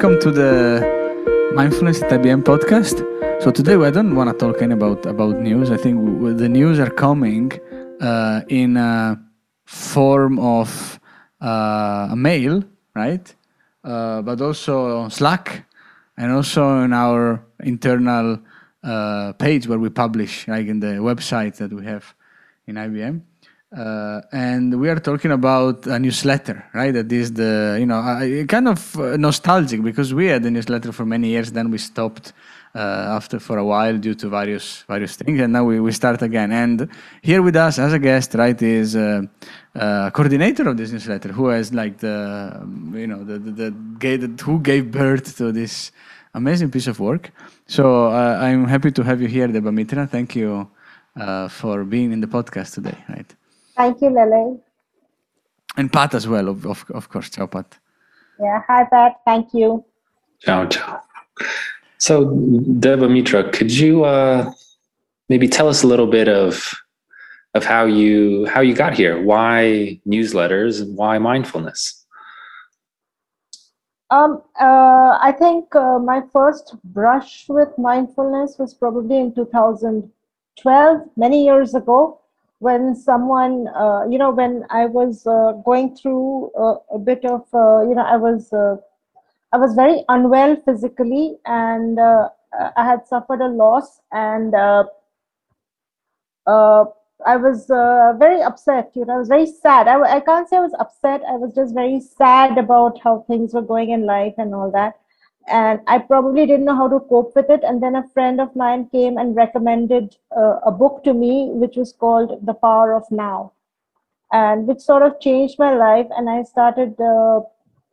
welcome to the Mindfulness at IBM podcast. So today we don't want to talk any about about news. I think the news are coming uh, in a form of uh, a mail, right? Uh, but also on Slack and also in our internal uh, page where we publish, like in the website that we have in IBM. Uh, and we are talking about a newsletter, right? That is the, you know, uh, kind of uh, nostalgic because we had a newsletter for many years, then we stopped uh, after for a while due to various various things, and now we, we start again. And here with us as a guest, right, is uh, uh, coordinator of this newsletter, who has like the, you know, the the, the gave, who gave birth to this amazing piece of work. So I'm happy to have you here, Deba Mitra. Thank you for being in the podcast today, right? Thank you, Lele. And Pat as well, of, of, of course. Ciao, Pat. Yeah, hi, Pat. Thank you. Ciao, ciao. So, Deba Mitra, could you uh, maybe tell us a little bit of of how you how you got here? Why newsletters and why mindfulness? Um, uh, I think uh, my first brush with mindfulness was probably in 2012, many years ago, when someone, uh, you know, when I was uh, going through uh, a bit of, uh, you know, I was, uh, I was very unwell physically, and uh, I had suffered a loss, and I was very upset. You know, I was very sad. I, I can't say I was upset. I was just very sad about how things were going in life and all that. And I probably didn't know how to cope with it. And then a friend of mine came and recommended uh, a book to me, which was called The Power of Now, and which sort of changed my life. And I started uh,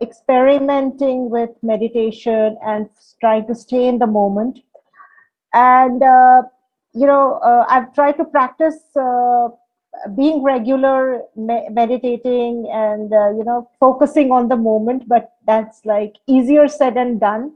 experimenting with meditation and trying to stay in the moment. And uh, you know, uh, I've tried to practice uh, being regular, me- meditating, and uh, you know, focusing on the moment. But that's like easier said than done.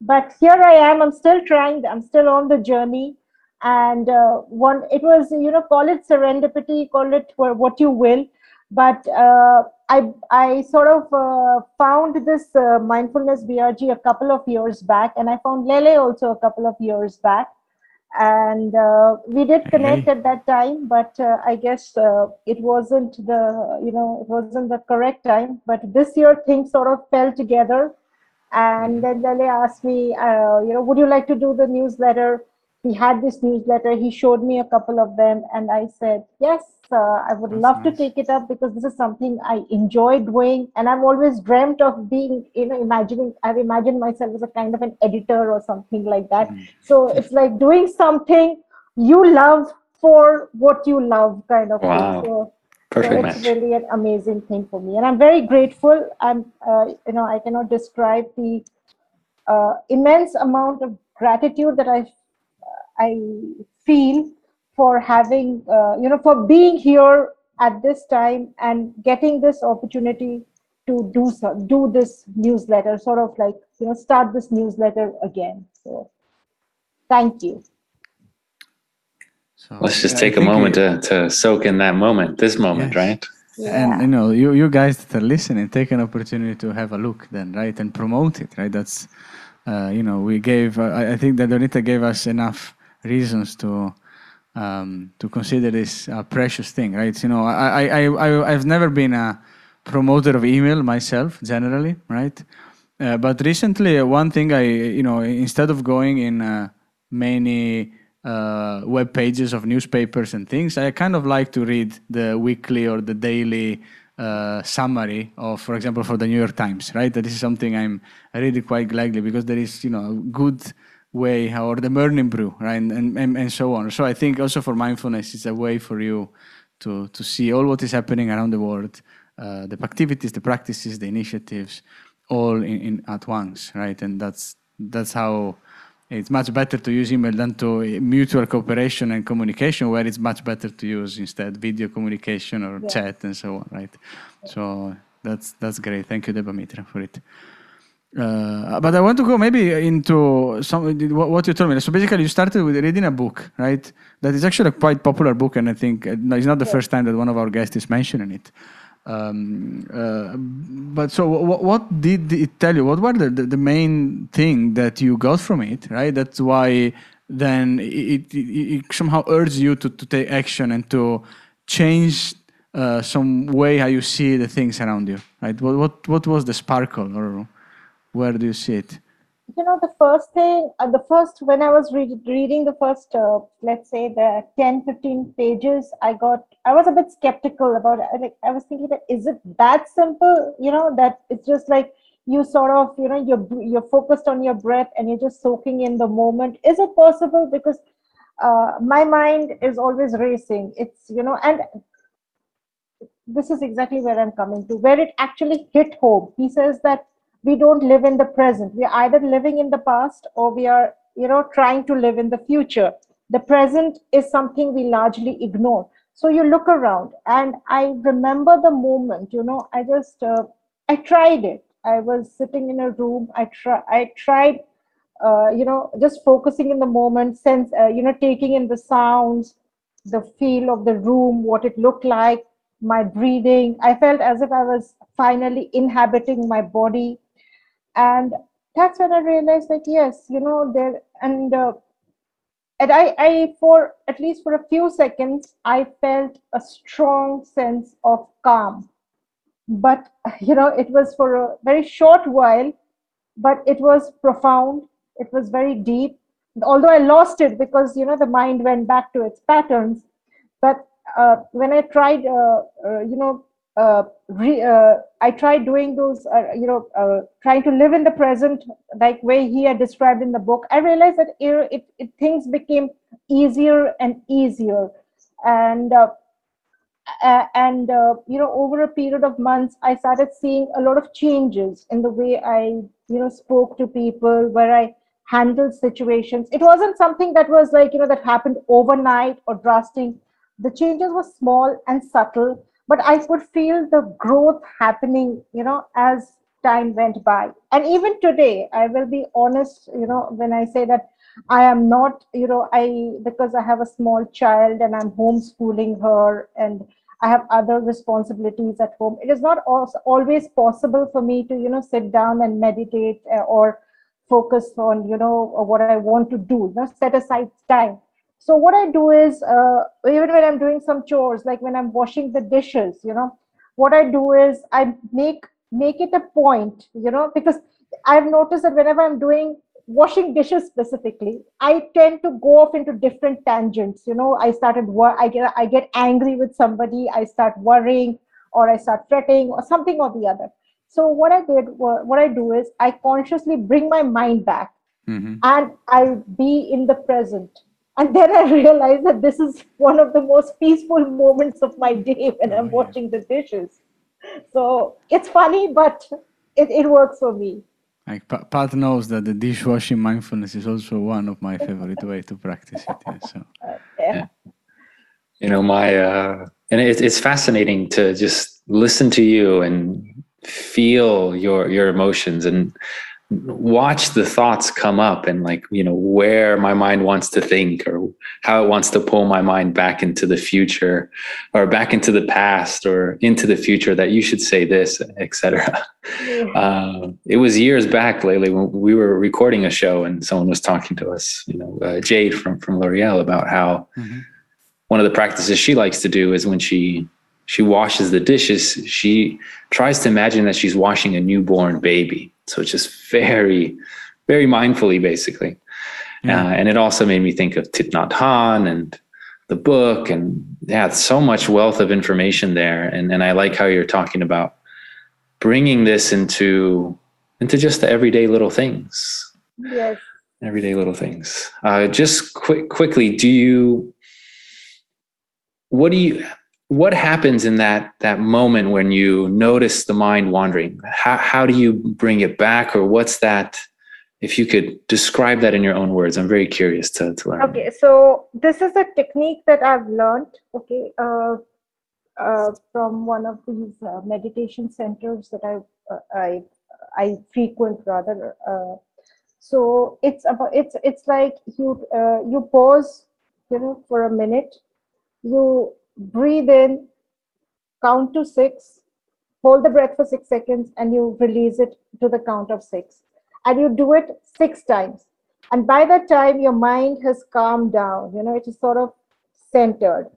But here I am. I'm still trying. I'm still on the journey. And uh, one, it was you know, call it serendipity, call it wha- what you will. But uh, I I sort of uh, found this uh, mindfulness BRG a couple of years back, and I found Lele also a couple of years back and uh, we did connect at that time but uh, i guess uh, it wasn't the you know it wasn't the correct time. But this year things sort of fell together. And then Lele asked me uh, you know would you like to do the newsletter he had this newsletter he showed me a couple of them and i said yes uh, i would That's love to take it up because this is something i enjoy doing and i've always dreamt of being you know imagining i've imagined myself as a kind of an editor or something like that Mm. so it's like doing something you love for what you love, kind of. thing. Wow. So, Perfect so match. it's really an amazing thing for me, and I'm very grateful. I'm, uh, you know, I cannot describe the uh, immense amount of gratitude that I, I feel for having, uh, you know, for being here at this time and getting this opportunity to do so, do this newsletter, sort of like, you know, start this newsletter again. So, thank you. So Let's just I take a moment we- to, to soak in that moment, this moment, Yes. right? And you know, you, you guys that are listening, take an opportunity to have a look then, right, and promote it, right? That's, uh, you know, we gave. Uh, I I think that Donita gave us enough reasons to um, to consider this a precious thing, right? You know, I, I, I, I've never been a promoter of email myself, generally, right? Uh, but recently, uh, one thing I, you know, instead of going in uh, many uh, web pages of newspapers and things, I kind of like to read the weekly or the daily uh, summary of, for example, for the New York Times, right? That is something I'm it quite gladly because there is, you know, good way or the morning brew, right, and, and and so on. So I think also for mindfulness, it's a way for you to to see all what is happening around the world, uh, the activities, the practices, the initiatives, all in, in at once, right? And that's that's how it's much better to use email than to mutual cooperation and communication, where it's much better to use instead video communication or Yeah. chat and so on, right? So that's that's great. Thank you, Deba Mitra, for it. Uh, but I want to go maybe into some what you told me. So basically, you started with reading a book, right? That is actually a quite popular book, and I think uh, it's not the first time that one of our guests is mentioning it. Um, uh, but so, what, what did it tell you? What were the, the, the, main thing that you got from it? Right. That's why then it, it, it somehow urged you to, to take action and to change uh, some way how you see the things around you. Right. What what what was the sparkle, or where do you see it? you know the first thing uh, the first when i was re- reading the first uh, let's say the 10 15 pages i got i was a bit skeptical about it. Like i was thinking that is it that simple? You know that it's just like you sort of you know you're you're focused on your breath and you're just soaking in the moment. Is it possible? Because uh, my mind is always racing. It's you know and this is exactly where i'm coming to where it actually hit home. He says that we don't live in the present. We're either living in the past or we are you know trying to live in the future. The present is something we largely ignore. So you look around and i remember the moment you know i just uh, i tried it. I was sitting in a room. I try i tried uh, you know just focusing in the moment sense uh, you know taking in the sounds the feel of the room what it looked like my breathing. I felt as if i was finally inhabiting my body and that's when i realized that yes you know there and uh, and I, I for at least for a few seconds i felt a strong sense of calm. But you know it was for a very short while but it was profound it was very deep. Although i lost it because you know the mind went back to its patterns but uh, when i tried uh, uh, you know uh, re, uh, I tried doing those, uh, you know, uh, trying to live in the present, like way he had described in the book. I realized that it, it, it things became easier and easier, and uh, and uh, you know, over a period of months, I started seeing a lot of changes in the way I, you know, spoke to people, where I handled situations. It wasn't something that was like you know that happened overnight or drastic. The changes were small and subtle but i could feel the growth happening you know as time went by. And even today i will be honest you know when i say that i am not you know i because i have a small child and i'm homeschooling her and i have other responsibilities at home it is not always possible for me to you know sit down and meditate uh, or focus on you know what i want to do you know set aside time so what i do is uh, even when i'm doing some chores like when i'm washing the dishes you know what i do is i make make it a point you know because i've noticed that whenever i'm doing washing dishes specifically i tend to go off into different tangents you know. I started wor- i get i get angry with somebody i start worrying or i start fretting or something or the other. So what i did what i do is i consciously bring my mind back mm-hmm. and i be in the present and then I realized that this is one of the most peaceful moments of my day when I'm oh, washing the dishes. So it's funny, but it, it works for me. Like Pat knows that the dishwashing mindfulness is also one of my favorite way to practice it. Yeah, so. Uh, yeah. You know, my uh, and it, it's fascinating to just listen to you and feel your your emotions and watch the thoughts come up and like you know where my mind wants to think or how it wants to pull my mind back into the future or back into the past or into the future that you should say this etc uh, it was years back Lele when we were recording a show and someone was talking to us you know uh, jade from from l'oreal about how mm-hmm. one of the practices she likes to do is when she she washes the dishes she tries to imagine that she's washing a newborn baby so it's just very, very mindfully, basically. Yeah. Uh, and it also made me think of Thich Nhat Hanh and the book, and yeah, so much wealth of information there. And and I like how you're talking about bringing this into into just the everyday little things. Yes. Everyday little things. Uh, just quick, quickly, do you? What do you? What happens in that that moment when you notice the mind wandering? How, how do you bring it back or what's that? If you could describe that in your own words i'm very curious to, to learn. Okay so this is a technique that i've learned okay uh, uh, from one of these uh, meditation centers that i uh, i i frequent rather uh, so it's about it's it's like you uh, you pause you know for a minute you breathe in, count to six, hold the breath for six seconds, and you release it to the count of six. And you do it six times. And by that time, your mind has calmed down. You know, it is sort of centered.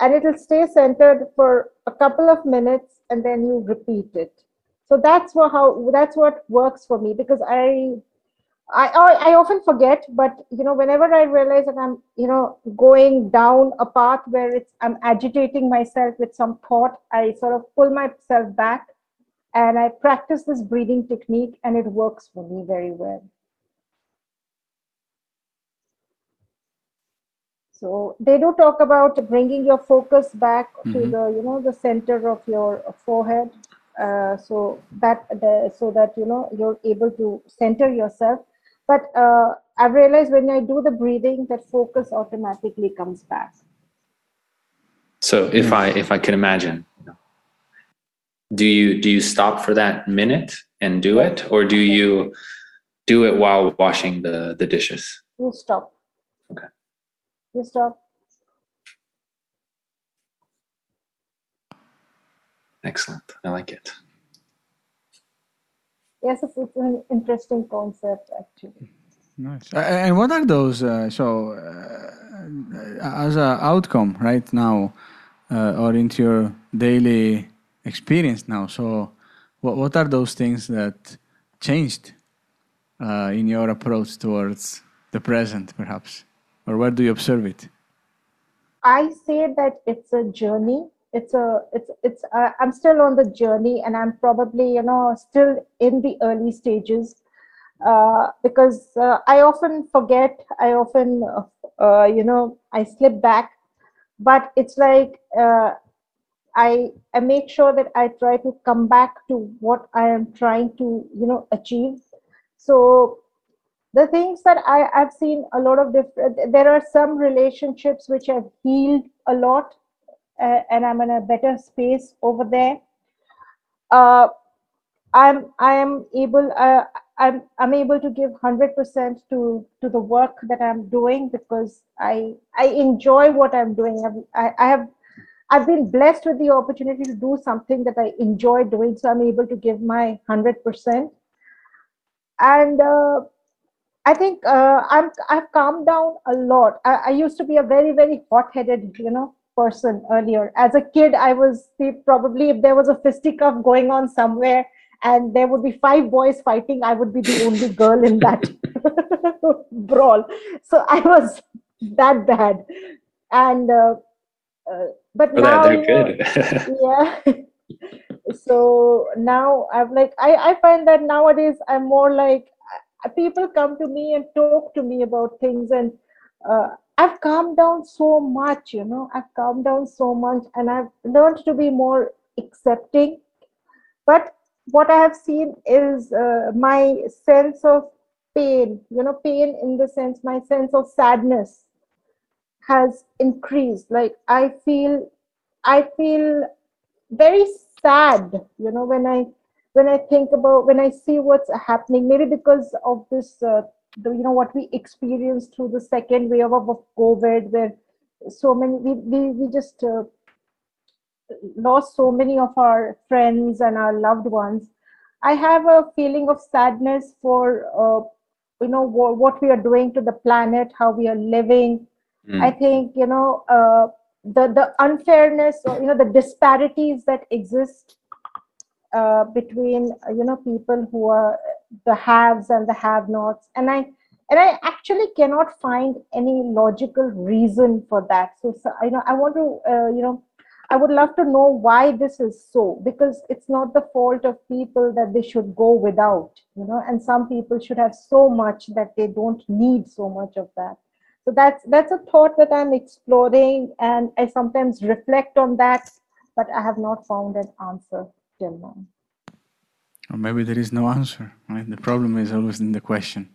And it will stay centered for a couple of minutes, and then you repeat it. So that's what how that's what works for me because I I, I often forget, but you know, whenever I realize that I'm, you know, going down a path where it's I'm agitating myself with some thought, I sort of pull myself back and I practice this breathing technique and it works for me very well. So they do talk about bringing your focus back mm-hmm. to the, you know, the center of your forehead. Uh, so that the, so that you know you're able to center yourself but uh, I've realized when I do the breathing, that focus automatically comes back. So if I if I can imagine, do you do you stop for that minute and do it, or do you do it while washing the the dishes? You stop. Okay. You stop. Excellent. I like it yes, it's, an interesting concept actually. Nice. And what are those? Uh, so, uh, as an outcome right now, uh, or into your daily experience now. So, what what are those things that changed uh, in your approach towards the present, perhaps, or where do you observe it? I say that it's a journey it's a it's it's uh, i'm still on the journey and i'm probably you know still in the early stages uh, because uh, i often forget i often uh, you know i slip back. But it's like uh, i i make sure that i try to come back to what i am trying to you know achieve. So the things that I, i've seen a lot of different there are some relationships which have healed a lot uh, and I'm in a better space over there. Uh, I'm I am able uh, I'm I'm able to give hundred percent to to the work that I'm doing because I I enjoy what I'm doing. I, I have I've been blessed with the opportunity to do something that I enjoy doing, so I'm able to give my hundred percent. And uh, I think uh, I'm I've calmed down a lot. I, I used to be a very very hot headed, you know, person earlier. As a kid, I was probably if there was a fisticuff going on somewhere and there would be five boys fighting, I would be the only girl in that brawl. So I was that bad. And uh, uh, but now, they're good. yeah. so now I'm like I I find that nowadays I'm more like uh, people come to me and talk to me about things and uh, I've calmed down so much, you know, I've calmed down so much and I've learned to be more accepting. But what I have seen is uh, my sense of pain, you know, pain in the sense, my sense of sadness has increased. Like I feel, I feel very sad, you know, when I when I think about when I see what's happening, maybe because of this uh, the you know what we experienced through the second wave of, of COVID, where so many we we, we just uh, lost so many of our friends and our loved ones. I have a feeling of sadness for uh, you know w- what we are doing to the planet, how we are living. Mm. I think you know uh, the the unfairness or you know the disparities that exist uh, between you know people who are the haves and the have-nots. And i and i actually cannot find any logical reason for that. So, so you know i want to uh, you know i would love to know why this is so because it's not the fault of people that they should go without you know and some people should have so much that they don't need so much of that. So that's that's a thought that i'm exploring and i sometimes reflect on that but i have not found an answer till now or maybe there is no answer, right? The problem is always in the question.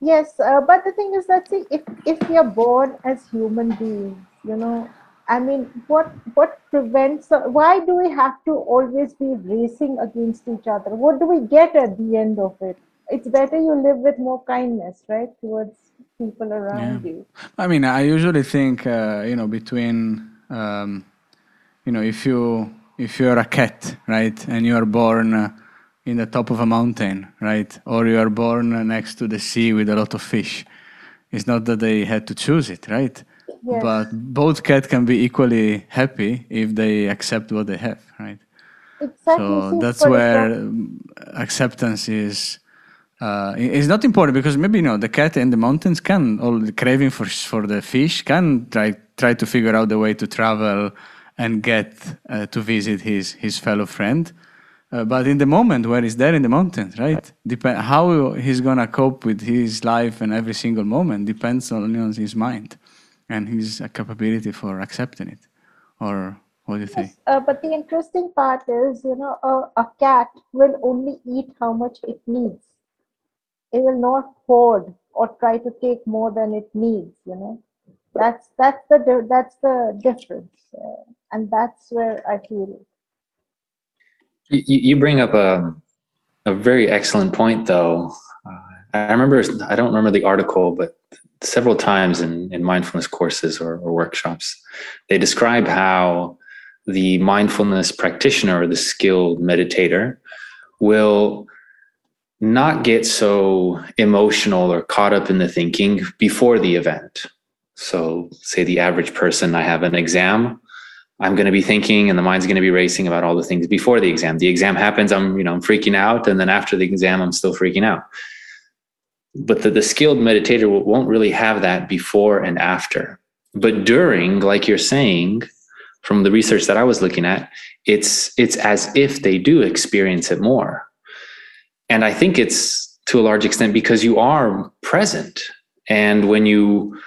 Yes, uh, but the thing is that see, if if we are born as human beings, you know, I mean, what what prevents? Uh, why do we have to always be racing against each other? What do we get at the end of it? It's better you live with more kindness, right, towards people around yeah. you. I mean, I usually think, uh, you know, between, um, you know, if you if you're a cat, right, and you are born uh, in the top of a mountain, right, or you are born next to the sea with a lot of fish. It's not that they had to choose it, right? Yes. But both cats can be equally happy if they accept what they have, right? Exactly. So that's where example- um, acceptance is. Uh, i- is not important because maybe you know the cat in the mountains can all the craving for for the fish can try try to figure out the way to travel and get uh, to visit his his fellow friend. Uh, but in the moment where he's there in the mountains, right? Depend how he's gonna cope with his life and every single moment depends on, on his mind and his uh, capability for accepting it. Or what do you think? Uh, but the interesting part is, you know, a, a cat will only eat how much it needs. It will not hoard or try to take more than it needs. You know, that's that's the that's the difference, uh, and that's where I feel. You, you bring up a, a very excellent point, though. Uh, I remember, I don't remember the article, but several times in, in mindfulness courses or, or workshops, they describe how the mindfulness practitioner or the skilled meditator will not get so emotional or caught up in the thinking before the event. So, say the average person, I have an exam, I'm going to be thinking, and the mind's going to be racing about all the things before the exam. The exam happens, I'm you know I'm freaking out, and then after the exam, I'm still freaking out. But the, the skilled meditator won't really have that before and after. But during, like you're saying, from the research that I was looking at, it's it's as if they do experience it more. And I think it's to a large extent because you are present. And when you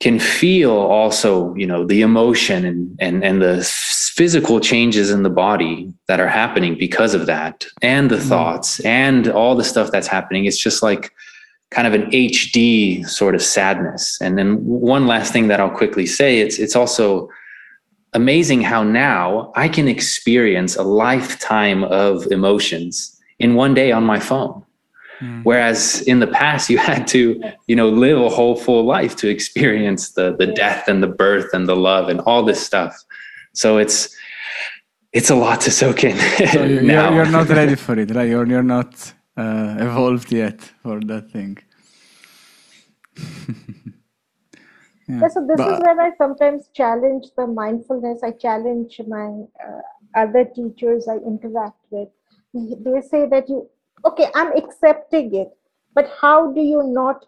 can feel also, you know, the emotion and and and the physical changes in the body that are happening because of that, and the mm-hmm. thoughts and all the stuff that's happening, it's just like kind of an HD sort of sadness. And then one last thing that I'll quickly say, it's it's also amazing how now I can experience a lifetime of emotions in one day on my phone. Mm. Whereas in the past, you had to, you know, live a whole full life to experience the the death and the birth and the love and all this stuff. So it's it's a lot to soak in So you- now. you're, you're not ready for it, right? You're, you're not uh, evolved yet for that thing. Yeah, Yeah, so this but- is where I sometimes challenge the mindfulness. I challenge my uh, other teachers I interact with. They say that you, okay, I'm accepting it, but how do you not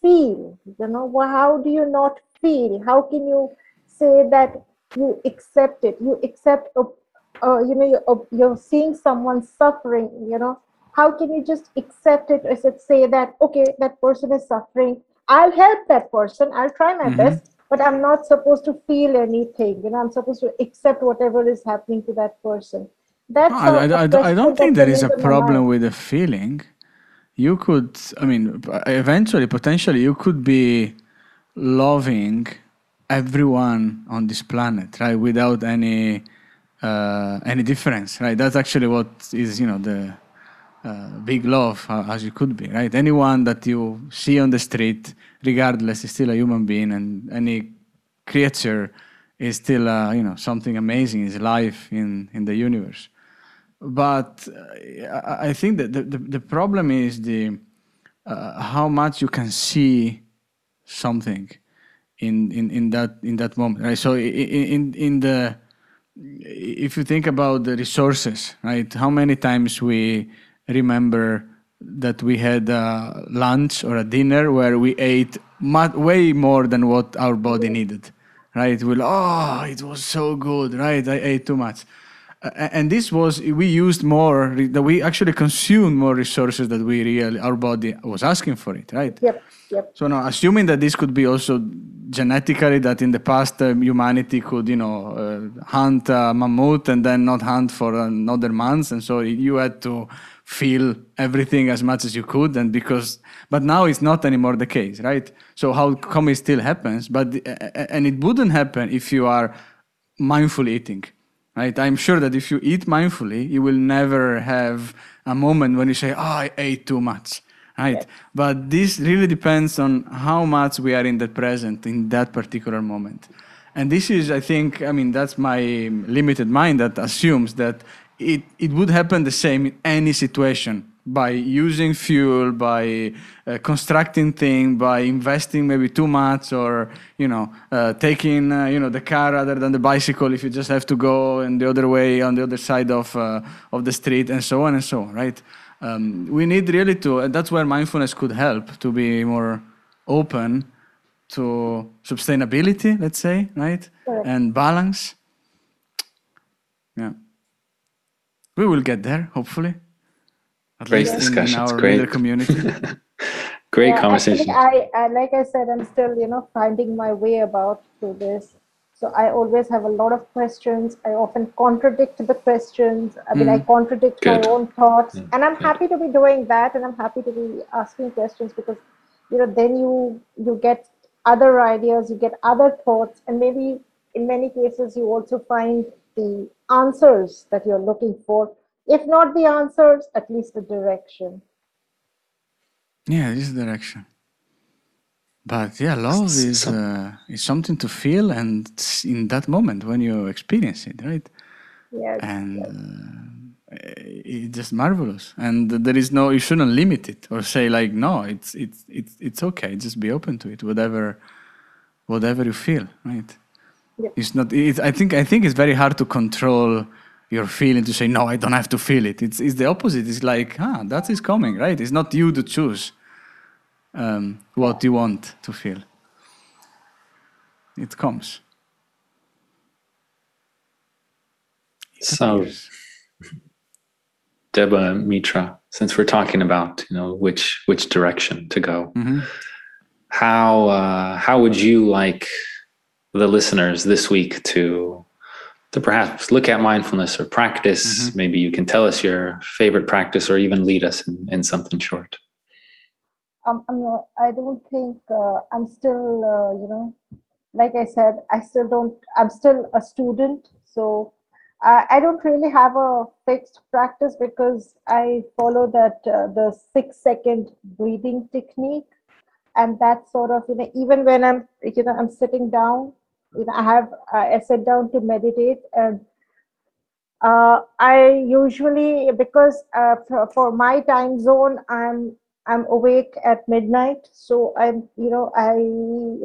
feel? You know, how do you not feel? How can you say that you accept it? You accept, uh, uh, you know, you're, uh, you're seeing someone suffering. You know, how can you just accept it? Or say that okay, that person is suffering? I'll help that person. I'll try my Mhm. best, but I'm not supposed to feel anything. You know, I'm supposed to accept whatever is happening to that person. That's I, a- I, I, I question don't think there is a problem with the feeling. You could, I mean, eventually, potentially, you could be loving everyone on this planet, right, without any uh, any difference, right? That's actually what is, you know, the uh, big love uh, as you could be, right? Anyone that you see on the street, regardless, is still a human being, and any creature is still, uh, you know, something amazing, is life in in the universe. But uh, I think that the, the, the problem is the uh, how much you can see something in, in, in that in that moment, right? So in in the if you think about the resources, right? How many times we remember that we had a lunch or a dinner where we ate mu- way more than what our body needed, right? We'll, oh, it was so good, right? I ate too much. And this was we used more that we actually consumed more resources that we really our body was asking for it right? Yep, yep. so now assuming that this could be also genetically that in the past um, humanity could you know uh, hunt a mammoth and then not hunt for another month and so you had to feel everything as much as you could and because but now it's not anymore the case right? So how come it still happens? But uh, and it wouldn't happen if you are mindful eating right? I'm sure that if you eat mindfully you will never have a moment when you say oh i ate too much. Right? But this really depends on how much we are in the present in that particular moment. And this is, I think, I mean, that's my limited mind that assumes that it, it would happen the same in any situation by using fuel, by uh, constructing things, by investing maybe too much, or you know, uh, taking uh, you know the car rather than the bicycle if you just have to go and the other way on the other side of uh, of the street, and so on and so on. Right? Um, we need really to, and that's where mindfulness could help to be more open to sustainability, let's say, right, and balance. Yeah, we will get there, hopefully. At Great least in- discussions, in our great. community. Great Yeah, conversation. actually, I, I, like I said, I'm still, you know, finding my way about to this. So I always have a lot of questions. I often contradict the questions. I mean, I mm. contradict Good. my own thoughts, Mm, and I'm good. happy to be doing that. And I'm happy to be asking questions because, you know, then you you get other ideas, you get other thoughts, and maybe in many cases you also find the answers that you're looking for. If not the answers, at least the direction. yeah, this direction. But yeah, love is some- uh, is something to feel, and in that moment when you experience it, right? Yes. and uh, it's just marvelous and there is no you shouldn't limit it or say like no it's it's it's it's okay just be open to it whatever whatever you feel right Yeah. it's not it's, i think i think it's very hard to control your feeling to say no i don't have to feel it it's it's the opposite it's like ah that is coming right it's not you to choose um, what you want to feel it comes It So, appears. Deba Mitra, since we're talking about you know which which direction to go, Mhm. how uh, how would you like the listeners this week to to perhaps look at mindfulness or practice? Mhm. Maybe you can tell us your favorite practice, or even lead us in, in something short. um, I'm not, I don't think uh, I'm still, uh, you know, like I said, I still don't, I'm still a student. So I, I don't really have a fixed practice because I follow that, uh, the six second breathing technique. And that sort of, you know, even when I'm, you know, I'm sitting down, you know, I have, I sit down to meditate and uh, I usually because uh, for, for my time zone, I'm I'm awake at midnight, so I'm you know I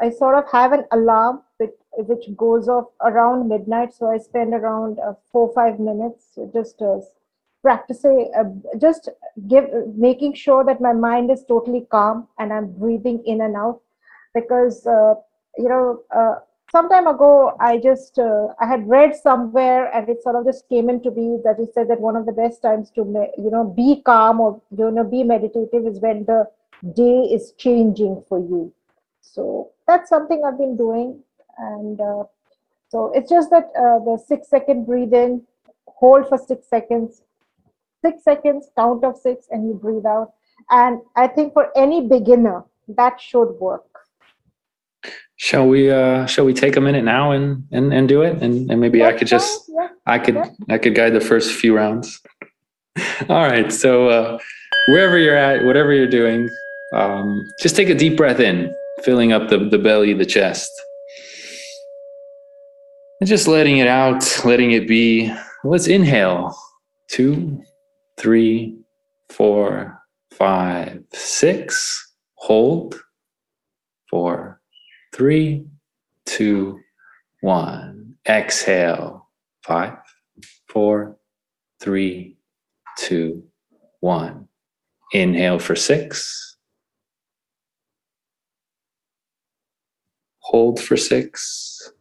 I sort of have an alarm which, which goes off around midnight. So I spend around uh, four five minutes just uh, practicing, uh, just give making sure that my mind is totally calm and I'm breathing in and out because uh, you know. Uh, some time ago i just uh, i had read somewhere and it sort of just came into me that he said that one of the best times to you know be calm or you know be meditative is when the day is changing for you so that's something i've been doing and uh, so it's just that uh, the six second breathe in hold for six seconds six seconds count of six and you breathe out and i think for any beginner that should work Shall we uh, shall we take a minute now and and, and do it? And, and maybe I could just yeah. I could Yeah. I could guide the first few rounds. All right. So uh, wherever you're at, whatever you're doing, um, just take a deep breath in, filling up the, the belly, the chest. And just letting it out, letting it be. Let's inhale. Two, three, four, five, six. Hold. Four, three, two, one. Exhale. Five, four, three, two, one. Inhale for six. Hold for six.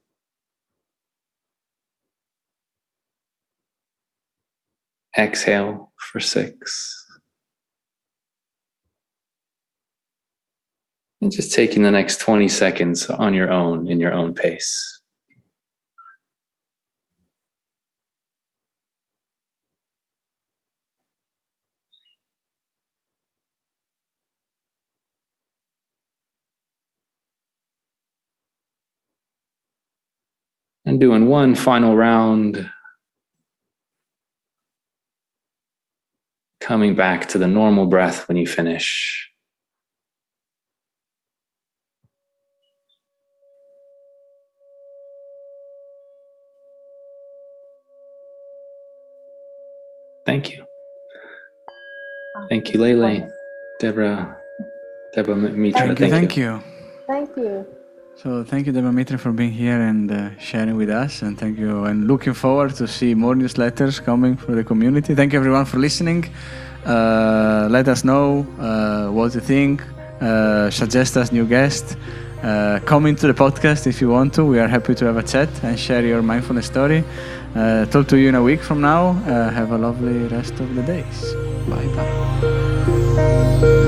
Exhale for six. And just taking the next 20 seconds on your own, in your own pace. And doing one final round. Coming back to the normal breath when you finish. Thank you. Thank you, Lele, Deborah, Deborah Mitra. Thank Thank you. Thank you. Thank you. So thank you, Deborah Mitra, for being here and uh, sharing with us. And thank you. And looking forward to see more newsletters coming from the community. Thank you, everyone, for listening. Uh, let us know uh, what you think. Uh, suggest us new guests. Uh, come into the podcast if you want to. We are happy to have a chat and share your mindfulness story. Uh, talk to you in a week from now. Uh, have a lovely rest of the days. Bye bye.